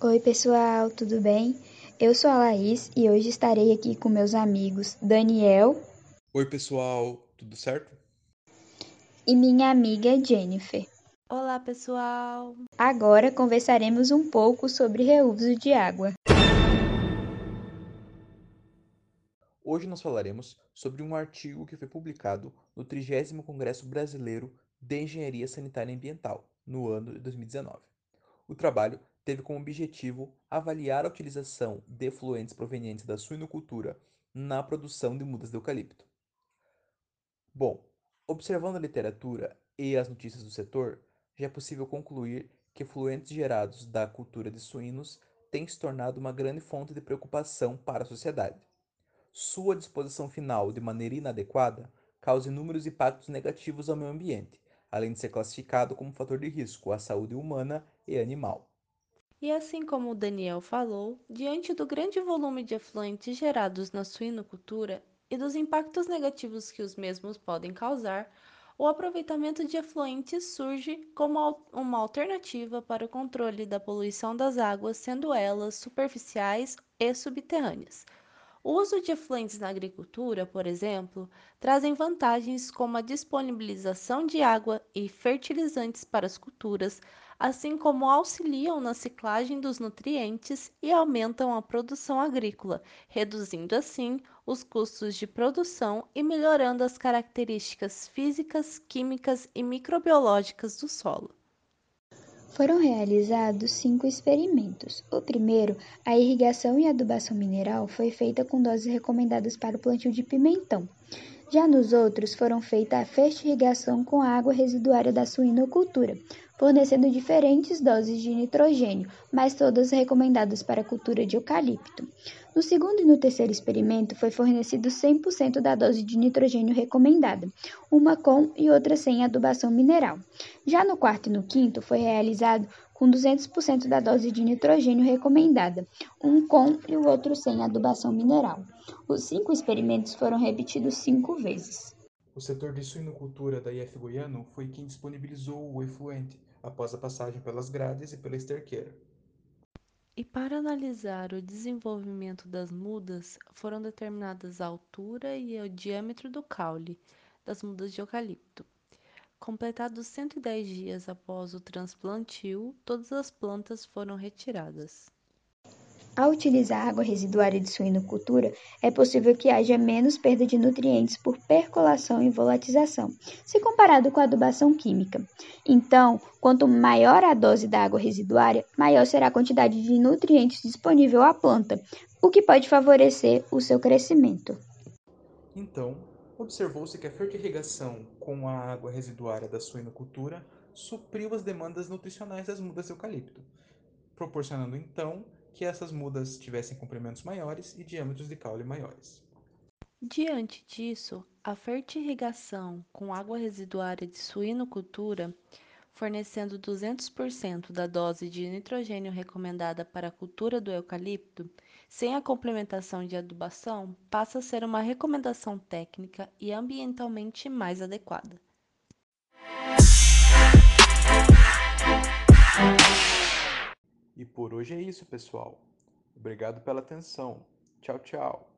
Oi, pessoal, tudo bem? Eu sou a Laís e hoje estarei aqui com meus amigos Daniel. Oi, pessoal, tudo certo? E minha amiga Jennifer. Olá, pessoal! Agora conversaremos um pouco sobre reuso de água. Hoje nós falaremos sobre um artigo que foi publicado no 30 Congresso Brasileiro de Engenharia Sanitária e Ambiental, no ano de 2019. O trabalho teve como objetivo avaliar a utilização de efluentes provenientes da suinocultura na produção de mudas de eucalipto. Bom, observando a literatura e as notícias do setor, já é possível concluir que efluentes gerados da cultura de suínos têm se tornado uma grande fonte de preocupação para a sociedade. Sua disposição final de maneira inadequada causa inúmeros impactos negativos ao meio ambiente, além de ser classificado como fator de risco à saúde humana e animal. E assim como o Daniel falou, diante do grande volume de efluentes gerados na suinocultura e dos impactos negativos que os mesmos podem causar, o aproveitamento de efluentes surge como uma alternativa para o controle da poluição das águas, sendo elas superficiais e subterrâneas. O uso de efluentes na agricultura, por exemplo, trazem vantagens como a disponibilização de água e fertilizantes para as culturas, assim como auxiliam na ciclagem dos nutrientes e aumentam a produção agrícola, reduzindo assim os custos de produção e melhorando as características físicas, químicas e microbiológicas do solo. Foram realizados cinco experimentos. O primeiro, a irrigação e adubação mineral, foi feita com doses recomendadas para o plantio de pimentão. Já nos outros, foram feita a fertirrigação com a água residuária da suinocultura, fornecendo diferentes doses de nitrogênio, mas todas recomendadas para a cultura de eucalipto. No segundo e no terceiro experimento, foi fornecido 100% da dose de nitrogênio recomendada, uma com e outra sem adubação mineral. Já no quarto e no quinto, foi realizado com 200% da dose de nitrogênio recomendada, um com e o outro sem adubação mineral. Os cinco experimentos foram repetidos cinco vezes. O setor de suinocultura da IF Goiano foi quem disponibilizou o efluente após a passagem pelas grades e pela esterqueira. E para analisar o desenvolvimento das mudas, foram determinadas a altura e o diâmetro do caule das mudas de eucalipto. Completados 110 dias após o transplantio, todas as plantas foram retiradas. Ao utilizar água residuária de suinocultura, é possível que haja menos perda de nutrientes por percolação e volatização, se comparado com a adubação química. Então, quanto maior a dose da água residuária, maior será a quantidade de nutrientes disponível à planta, o que pode favorecer o seu crescimento. Então, observou-se que a fertirrigação com a água residuária da suinocultura supriu as demandas nutricionais das mudas de eucalipto, proporcionando então que essas mudas tivessem comprimentos maiores e diâmetros de caule maiores. Diante disso, a fertirrigação com água residuária de suinocultura, fornecendo 200% da dose de nitrogênio recomendada para a cultura do eucalipto, sem a complementação de adubação, passa a ser uma recomendação técnica e ambientalmente mais adequada. E por hoje é isso, pessoal. Obrigado pela atenção. Tchau, tchau.